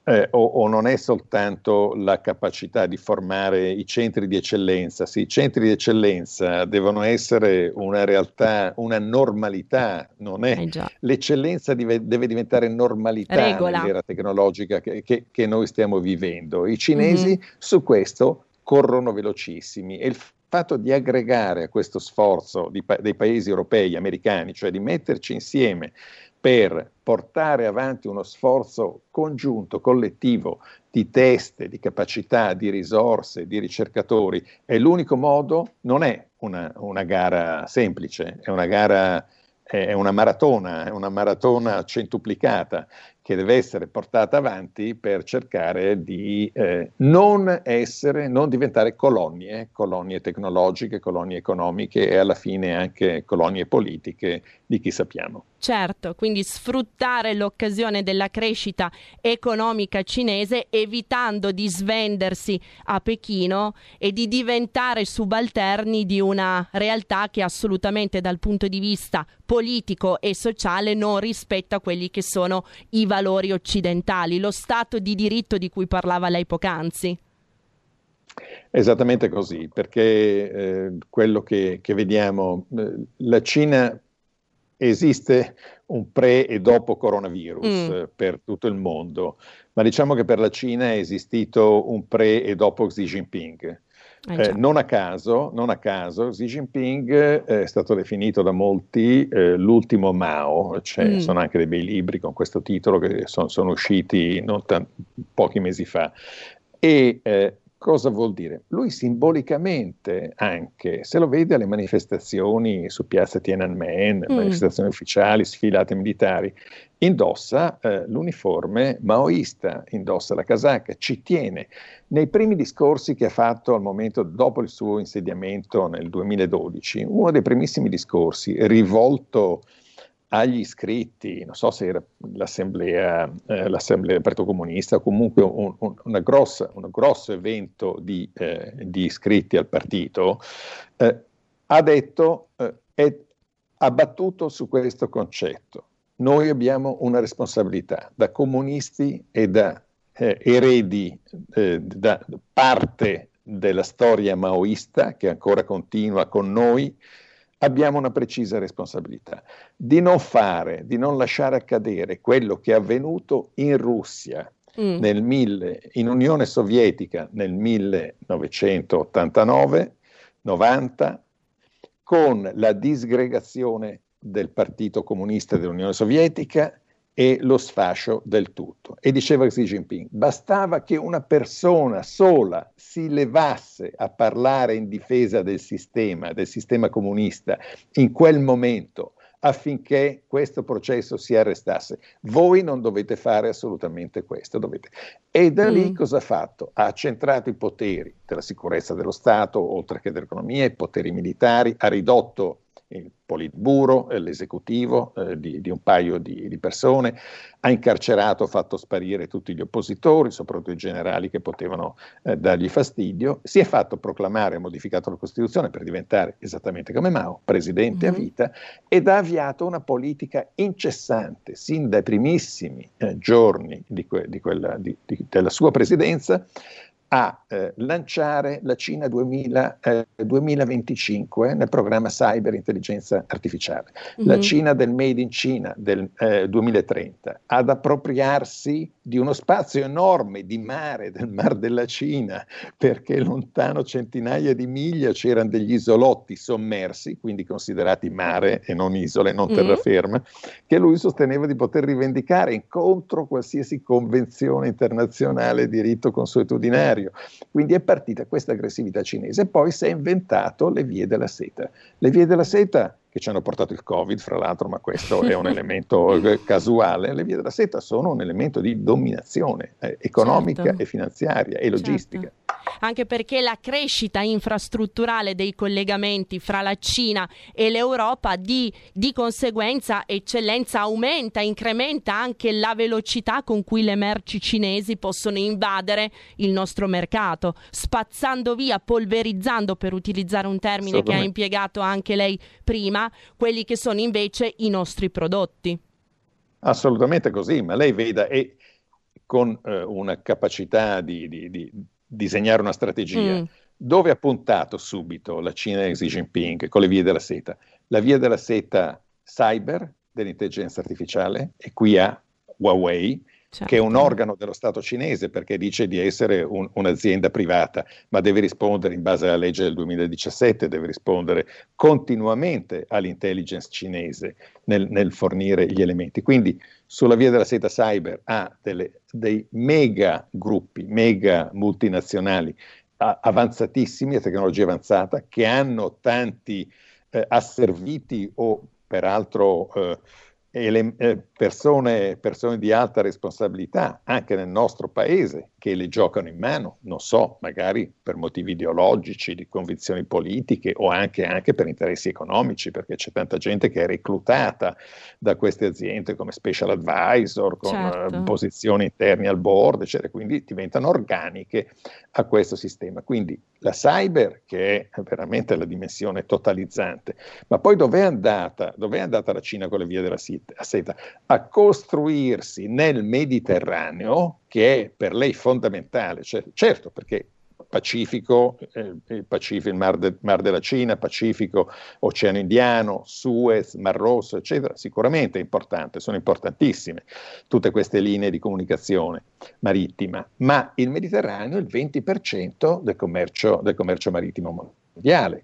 S3: eh, o, o, non è soltanto la capacità di formare i centri di eccellenza, sì, i centri di eccellenza devono essere una realtà, una normalità, non è, eh l'eccellenza dive, deve diventare normalità Regola. nell'era tecnologica che, che, che, noi stiamo vivendo. I cinesi mm-hmm. su questo corrono velocissimi e il fatto di aggregare a questo sforzo di, dei paesi europei, americani, cioè di metterci insieme per portare avanti uno sforzo congiunto, collettivo, di teste, di capacità, di risorse, di ricercatori, è l'unico modo, non è una, una gara semplice, è una gara, è una maratona, è una maratona centuplicata che deve essere portata avanti per cercare di eh, non essere, non diventare colonie, colonie tecnologiche, colonie economiche e alla fine anche colonie politiche di chi sappiamo.
S2: Certo, quindi sfruttare l'occasione della crescita economica cinese evitando di svendersi a Pechino e di diventare subalterni di una realtà che assolutamente dal punto di vista politico e sociale non rispetta quelli che sono i valori occidentali, lo Stato di diritto di cui parlava lei poc'anzi.
S3: Esattamente così, perché eh, quello che, che vediamo, eh, la Cina esiste un pre e dopo coronavirus mm. per tutto il mondo, ma diciamo che per la Cina è esistito un pre e dopo Xi Jinping. Eh, eh non, a caso, non, a caso, Xi Jinping eh, è stato definito da molti eh, l'ultimo Mao, cioè, mm. sono anche dei bei libri con questo titolo che son, sono usciti t- pochi mesi fa. E eh, cosa vuol dire? Lui simbolicamente anche, se lo vede alle manifestazioni su piazza Tiananmen, mm. manifestazioni ufficiali, sfilate militari, indossa eh, l'uniforme maoista, indossa la casacca, ci tiene. Nei primi discorsi che ha fatto al momento dopo il suo insediamento nel 2012, uno dei primissimi discorsi rivolto agli iscritti, non so se era l'assemblea, eh, l'assemblea del Partito Comunista o comunque un, un, grossa, grosso evento di, eh, di, iscritti al partito, eh, ha detto, eh, ha battuto su questo concetto. Noi abbiamo una responsabilità da comunisti e da eh, eredi, eh, da parte della storia maoista che ancora continua con noi, abbiamo una precisa responsabilità di non fare, di non lasciare accadere quello che è avvenuto in Russia, mm. nel mille, in Unione Sovietica nel 1989-90, con la disgregazione del Partito Comunista dell'Unione Sovietica e lo sfascio del tutto. E diceva Xi Jinping, bastava che una persona sola si levasse a parlare in difesa del sistema, del sistema comunista, in quel momento, affinché questo processo si arrestasse. Voi non dovete fare assolutamente questo. Dovete. E da lì mm. cosa ha fatto? Ha accentrato i poteri della sicurezza dello Stato, oltre che dell'economia, i poteri militari, ha ridotto il Politburo, l'esecutivo eh, di, di, un paio di, di, persone, ha incarcerato, fatto sparire tutti gli oppositori, soprattutto i generali che potevano eh, dargli fastidio, si è fatto proclamare, ha modificato la Costituzione per diventare esattamente come Mao, presidente mm-hmm. a vita, ed ha avviato una politica incessante, sin dai primissimi eh, giorni di que- quella, della sua presidenza, a eh, lanciare la Cina 2000, eh, 2025 nel programma Cyber Intelligenza Artificiale, mm-hmm. la Cina del Made in China del eh, 2030, ad appropriarsi di uno spazio enorme di mare, del Mar della Cina, perché lontano centinaia di miglia c'erano degli isolotti sommersi, quindi considerati mare e non isole, non mm-hmm. terraferma, che lui sosteneva di poter rivendicare contro qualsiasi convenzione internazionale di diritto consuetudinario. Quindi è partita questa aggressività cinese e poi si è inventato le vie della seta. Le vie della seta che ci hanno portato il Covid, fra l'altro, ma questo è un elemento casuale, le vie della seta sono un elemento di dominazione eh, economica certo. e finanziaria e logistica. Certo
S2: anche perché la crescita infrastrutturale dei collegamenti fra la Cina e l'Europa di, di conseguenza eccellenza aumenta, incrementa anche la velocità con cui le merci cinesi possono invadere il nostro mercato, spazzando via, polverizzando, per utilizzare un termine che ha impiegato anche lei prima, quelli che sono invece i nostri prodotti.
S3: Assolutamente così, ma lei veda, e con eh, una capacità di, di, di, disegnare una strategia. Mm. Dove ha puntato subito la Cina e Xi Jinping con le vie della seta? La via della seta cyber dell'intelligenza artificiale e qui ha Huawei, certo. che è un organo dello Stato cinese perché dice di essere un, un'azienda privata, ma deve rispondere in base alla legge del 2017, deve rispondere continuamente all'intelligence cinese nel, nel fornire gli elementi. Quindi sulla via della seta cyber ha delle, dei mega gruppi, mega multinazionali avanzatissimi, a tecnologia avanzata, che hanno tanti eh, asserviti o peraltro eh, e le eh, persone, persone, di alta responsabilità anche nel nostro paese che le giocano in mano, non so, magari per motivi ideologici, di convinzioni politiche o anche, anche per interessi economici, perché c'è tanta gente che è reclutata da queste aziende come special advisor, con certo. uh, posizioni interni al board, eccetera, quindi diventano organiche a questo sistema. Quindi la cyber, che è veramente la dimensione totalizzante, ma poi dov'è andata, dov'è andata la Cina con le vie della seta? A costruirsi nel Mediterraneo, che è per lei fondamentale, cioè, certo perché Pacifico, eh, il, Pacifico il mar, de, mar, della Cina, Pacifico, Oceano Indiano, Suez, Mar Rosso, eccetera, sicuramente è importante, sono importantissime tutte queste linee di comunicazione marittima, ma il Mediterraneo è il 20% del commercio, del commercio marittimo mondiale,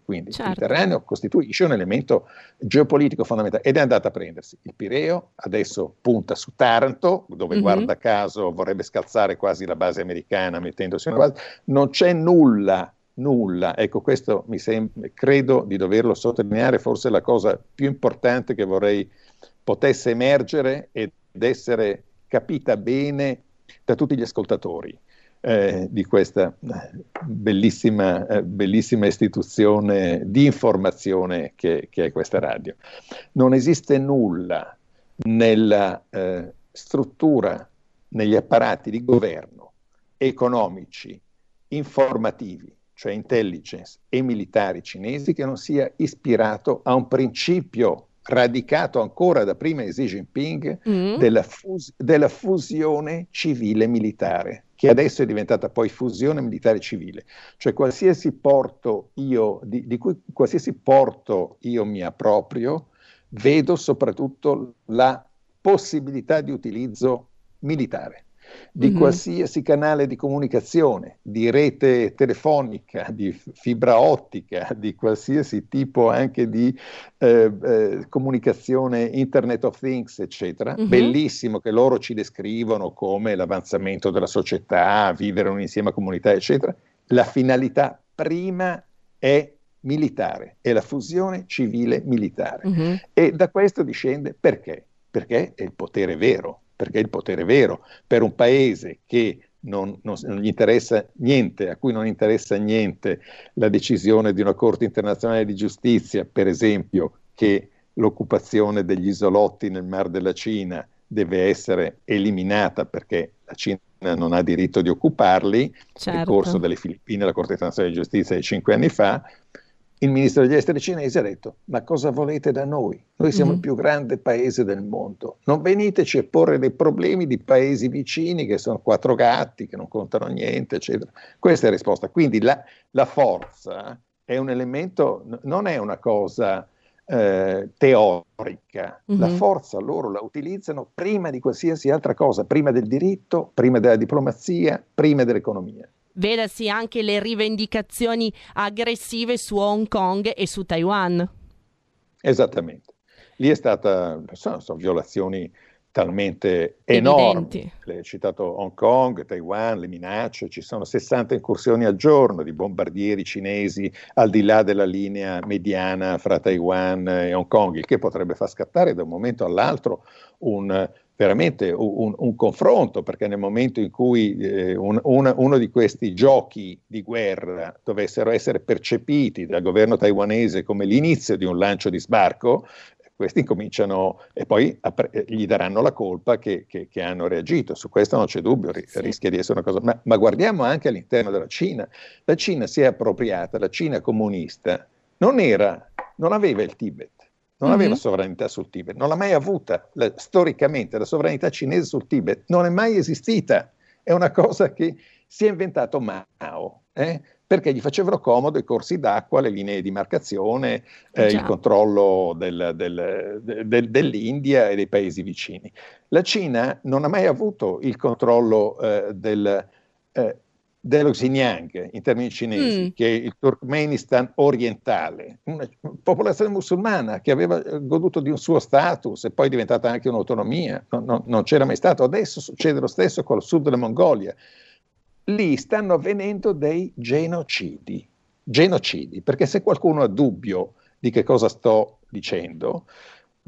S3: quindi certo. il Mediterraneo costituisce un elemento geopolitico fondamentale ed è andata a prendersi il Pireo, adesso punta su Taranto, dove mm-hmm. guarda caso vorrebbe scalzare quasi la base americana mettendosi una base, non c'è nulla nulla. Ecco, questo mi sembra, credo di doverlo sottolineare, forse la cosa più importante che vorrei potesse emergere ed essere capita bene da tutti gli ascoltatori eh, di questa eh, bellissima, eh, bellissima, istituzione di informazione che, che, è questa radio. Non esiste nulla nella eh, struttura, negli apparati di governo economici, informativi, cioè intelligence e militari cinesi, che non sia ispirato a un principio radicato ancora da prima di Xi Jinping mm. della, fus- della fusione civile-militare che adesso è diventata poi fusione militare civile, cioè qualsiasi porto io, di, di cui qualsiasi porto io mi approprio, vedo soprattutto la possibilità di utilizzo militare di mm-hmm. qualsiasi canale di comunicazione, di rete telefonica, di fibra ottica, di qualsiasi tipo anche di eh, eh, comunicazione Internet of Things, eccetera. Mm-hmm. Bellissimo che loro ci descrivono come l'avanzamento della società, vivere un insieme a comunità, eccetera. La finalità prima è militare, è la fusione civile-militare. Mm-hmm. E da questo discende perché? Perché è il potere vero, perché il potere vero per un paese che non, non, non, gli interessa niente, a cui non interessa niente la decisione di una Corte internazionale di giustizia, per esempio, che l'occupazione degli isolotti nel Mar della Cina deve essere eliminata perché la Cina non ha diritto di occuparli, certo. nel corso delle Filippine, la Corte internazionale di giustizia di cinque anni fa, il ministro degli esteri cinese ha detto, ma cosa volete da noi? Noi siamo mm-hmm. il più grande paese del mondo, non veniteci a porre dei problemi di paesi vicini che sono quattro gatti, che non contano niente, eccetera. Questa è la risposta. Quindi la, la forza è un elemento, non è una cosa eh, teorica, mm-hmm. la forza loro la utilizzano prima di qualsiasi altra cosa, prima del diritto, prima della diplomazia, prima dell'economia
S2: vedasi anche le rivendicazioni aggressive su Hong Kong e su Taiwan.
S3: Esattamente. Lì è stata, sono, sono violazioni talmente enormi. Lei ha citato Hong Kong, Taiwan, le minacce, ci sono 60 incursioni al giorno di bombardieri cinesi al di là della linea mediana fra Taiwan e Hong Kong, il che potrebbe far scattare da un momento all'altro un veramente un, un, confronto, perché nel momento in cui eh, un, una, uno di questi giochi di guerra dovessero essere percepiti dal governo taiwanese come l'inizio di un lancio di sbarco, questi cominciano e poi eh, gli daranno la colpa che, che, che, hanno reagito. Su questo non c'è dubbio, sì. rischia di essere una cosa. Ma, ma guardiamo anche all'interno della Cina. La Cina si è appropriata, la Cina comunista non, era, non aveva il Tibet non mm-hmm. aveva sovranità sul Tibet, non l'ha mai avuta. La, storicamente la sovranità cinese sul Tibet non è mai esistita, è una cosa che si è inventato Mao, eh? perché gli facevano comodo i corsi d'acqua, le linee di marcazione, eh, il controllo del, del, del, dell'India e dei paesi vicini. La Cina non ha mai avuto il controllo eh, del eh, dello Xinjiang in termini cinesi, mm. che è il Turkmenistan orientale, una popolazione musulmana che aveva goduto di un suo status e poi è diventata anche un'autonomia, non, non, non c'era mai stato. Adesso succede lo stesso con il sud della Mongolia. Lì stanno avvenendo dei genocidi, genocidi, perché se qualcuno ha dubbio di che cosa sto dicendo,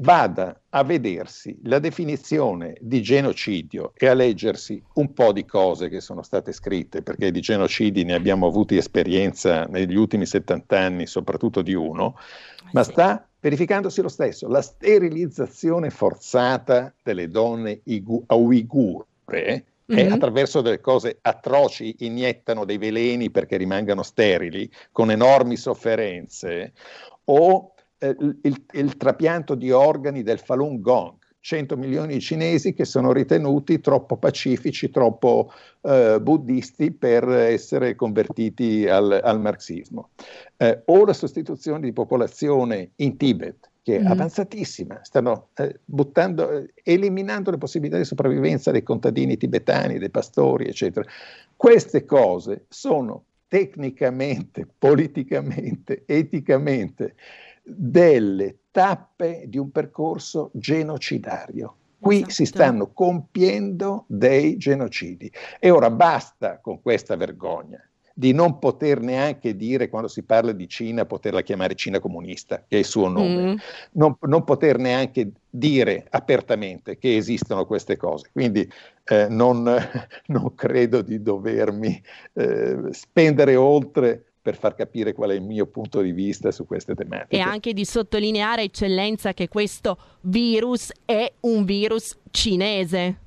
S3: vada a vedersi la definizione di genocidio e a leggersi un po' di cose che sono state scritte, perché di genocidi ne abbiamo avuti esperienza negli ultimi 70 anni, soprattutto di uno, ma sta verificandosi lo stesso, la sterilizzazione forzata delle donne igu- uigure, e attraverso delle cose atroci iniettano dei veleni perché rimangano sterili, con enormi sofferenze, o eh, il, il, trapianto di organi del Falun Gong. 100 milioni di cinesi che sono ritenuti troppo pacifici, troppo eh, buddisti per essere convertiti al, al marxismo. Eh, o la sostituzione di popolazione in Tibet, che è mm. avanzatissima, stanno eh, buttando, eh, eliminando le possibilità di sopravvivenza dei contadini tibetani, dei pastori, eccetera. Queste cose sono tecnicamente, politicamente, eticamente delle tappe di un percorso genocidario. Qui esatto. si stanno compiendo dei genocidi e ora basta con questa vergogna di non poter neanche dire, quando si parla di Cina, poterla chiamare Cina comunista, che è il suo nome, mm. non, non, poter neanche dire apertamente che esistono queste cose. Quindi eh, non, non, credo di dovermi eh, spendere oltre per far capire qual è il mio punto di vista su queste tematiche.
S2: E anche di sottolineare, eccellenza, che questo virus è un virus cinese.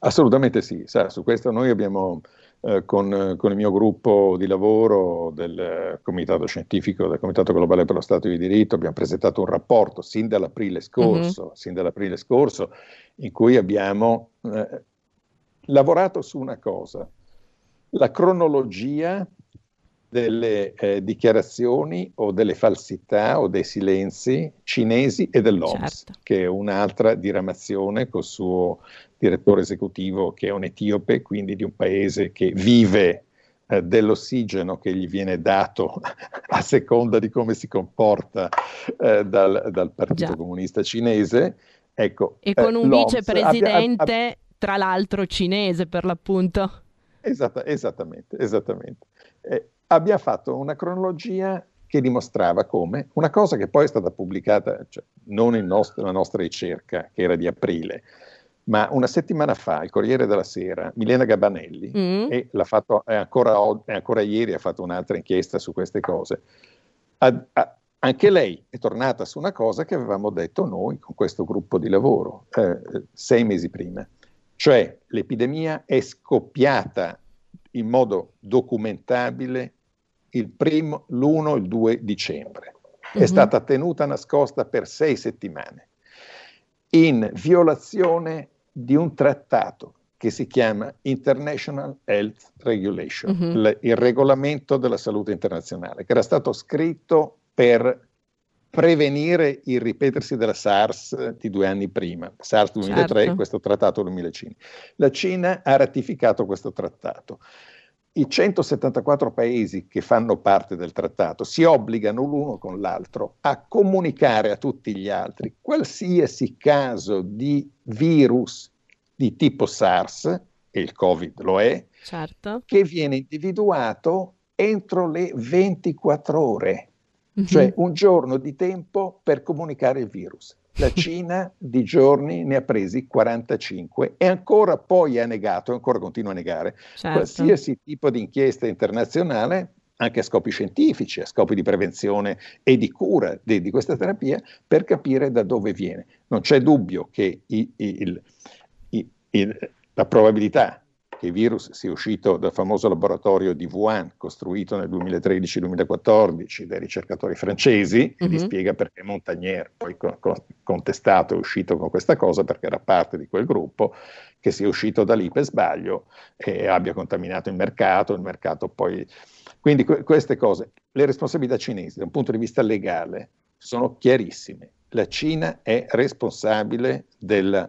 S3: Assolutamente sì, Sa, su questo noi abbiamo eh, con, con, il mio gruppo di lavoro del Comitato Scientifico, del Comitato Globale per lo Stato di Diritto, abbiamo presentato un rapporto sin dall'aprile scorso, mm-hmm. sin dall'aprile scorso in cui abbiamo eh, lavorato su una cosa, la cronologia delle eh, dichiarazioni o delle falsità o dei silenzi cinesi e dell'OMS, certo. che è un'altra diramazione col suo direttore esecutivo che è un etiope, quindi di un paese che vive eh, dell'ossigeno che gli viene dato a seconda di come si comporta eh, dal, dal, Partito Già. Comunista Cinese. Ecco,
S2: e con eh, un vicepresidente, abbia, abbia, tra l'altro cinese per l'appunto.
S3: Esatta, esattamente, esattamente. Eh, abbia fatto una cronologia che dimostrava come una cosa che poi è stata pubblicata, cioè non nostro, la nostra ricerca, che era di aprile, ma una settimana fa il Corriere della Sera, Milena Gabanelli, mm. e l'ha fatto, è ancora, è ancora, ieri ha fatto un'altra inchiesta su queste cose, ha, ha, anche lei è tornata su una cosa che avevamo detto noi con questo gruppo di lavoro eh, sei mesi prima, cioè l'epidemia è scoppiata in modo documentabile il primo, l'1 e il 2 dicembre. Mm-hmm. È mhm. stata tenuta nascosta per sei settimane in violazione di un trattato che si chiama International Health Regulation, mm-hmm. il regolamento della salute internazionale, che era stato scritto per prevenire il ripetersi della SARS di due anni prima, SARS 2003 certo. questo trattato 2005. La Cina ha ratificato questo trattato i 174 paesi che fanno parte del trattato si obbligano l'uno con l'altro a comunicare a tutti gli altri qualsiasi caso di virus di tipo SARS, e il Covid lo è, certo. che viene individuato entro le 24 ore, mm-hmm. cioè un giorno di tempo per comunicare il virus. La Cina di giorni ne ha presi 45 e ancora poi ha negato, ancora continua a negare, certo. qualsiasi tipo di inchiesta internazionale anche a scopi scientifici, a scopi di prevenzione e di cura di, di questa terapia, per capire da dove viene. Non c'è dubbio che i, il, il, la probabilità che il virus sia uscito dal famoso laboratorio di Wuhan, costruito nel 2013-2014 dai ricercatori francesi, mm-hmm. e vi mhm. spiega perché Montagnier, poi co- contestato, è uscito con questa cosa perché era parte di quel gruppo, che sia uscito da lì per sbaglio e abbia contaminato il mercato, il mercato poi... Quindi que- queste cose, le responsabilità cinesi da un punto di vista legale sono chiarissime. La Cina è responsabile del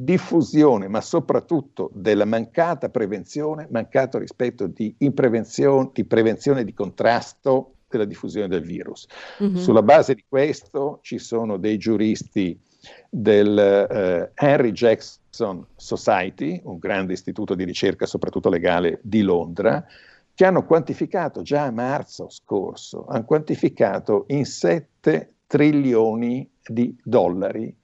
S3: diffusione, ma soprattutto della mancata prevenzione, mancato rispetto di, prevenzione, di prevenzione di contrasto della diffusione del virus. Mm-hmm. Sulla base di questo ci sono dei giuristi del eh, Henry Jackson Society, un grande istituto di ricerca soprattutto legale di Londra, che hanno quantificato già a marzo scorso, hanno quantificato in 7 trilioni di dollari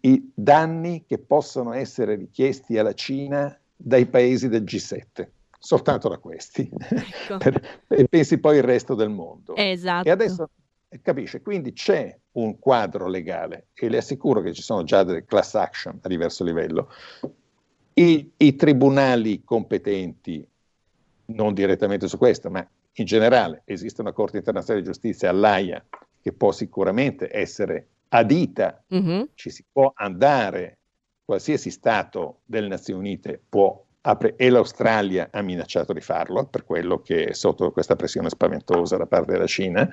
S3: i danni che possono essere richiesti alla Cina dai paesi del G7, soltanto da questi, ecco. e pensi poi il resto del mondo.
S2: Esatto.
S3: E adesso capisce, quindi c'è un quadro legale e le assicuro che ci sono già delle class action a diverso livello. I, i tribunali competenti, non direttamente su questo, ma in generale esiste una Corte internazionale di giustizia all'AIA che può sicuramente essere adita, mm-hmm. ci si può andare, qualsiasi Stato delle Nazioni Unite può apre, e l'Australia ha minacciato di farlo, per quello che è sotto questa pressione spaventosa da parte della Cina,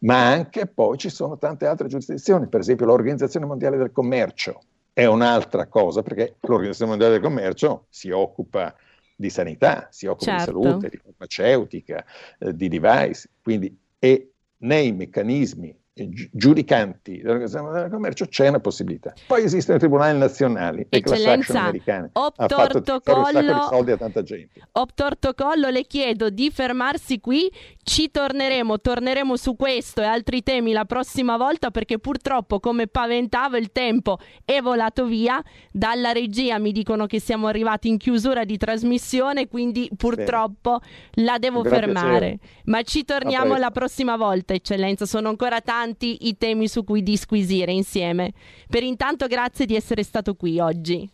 S3: ma anche poi ci sono tante altre giurisdizioni, per esempio l'Organizzazione Mondiale del Commercio è un'altra cosa, perché l'Organizzazione Mondiale del Commercio si occupa di sanità, si occupa
S2: Certo.
S3: di salute, di farmaceutica, eh, di device, quindi e nei meccanismi giudicanti dell'Organizzazione del commercio c'è una possibilità. Poi esistono i tribunali nazionali e class action
S2: Eccellenza,
S3: americane.
S2: o
S3: Ha fatto tirare un sacco di
S2: protocollo-
S3: soldi a tanta gente.
S2: Optortocollo le chiedo di fermarsi qui, ci torneremo, torneremo su questo e altri temi la prossima volta perché purtroppo come paventavo il tempo è volato via, dalla regia mi dicono che siamo arrivati in chiusura di trasmissione quindi purtroppo la devo
S3: farà
S2: fermare, ma ci torniamo la prossima volta eccellenza, sono ancora tanti i temi su cui disquisire insieme. Per intanto grazie di essere stato qui oggi.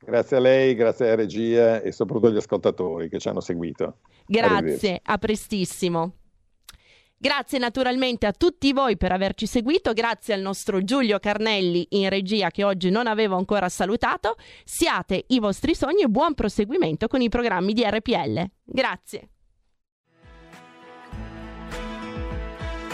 S3: Grazie a lei, grazie alla regia e soprattutto agli ascoltatori che ci hanno seguito.
S2: Grazie, a prestissimo. Grazie naturalmente a tutti voi per averci seguito, grazie al nostro Giulio Carnelli in regia che oggi non avevo ancora salutato. Siate i vostri sogni e buon proseguimento con i programmi di RPL. Grazie.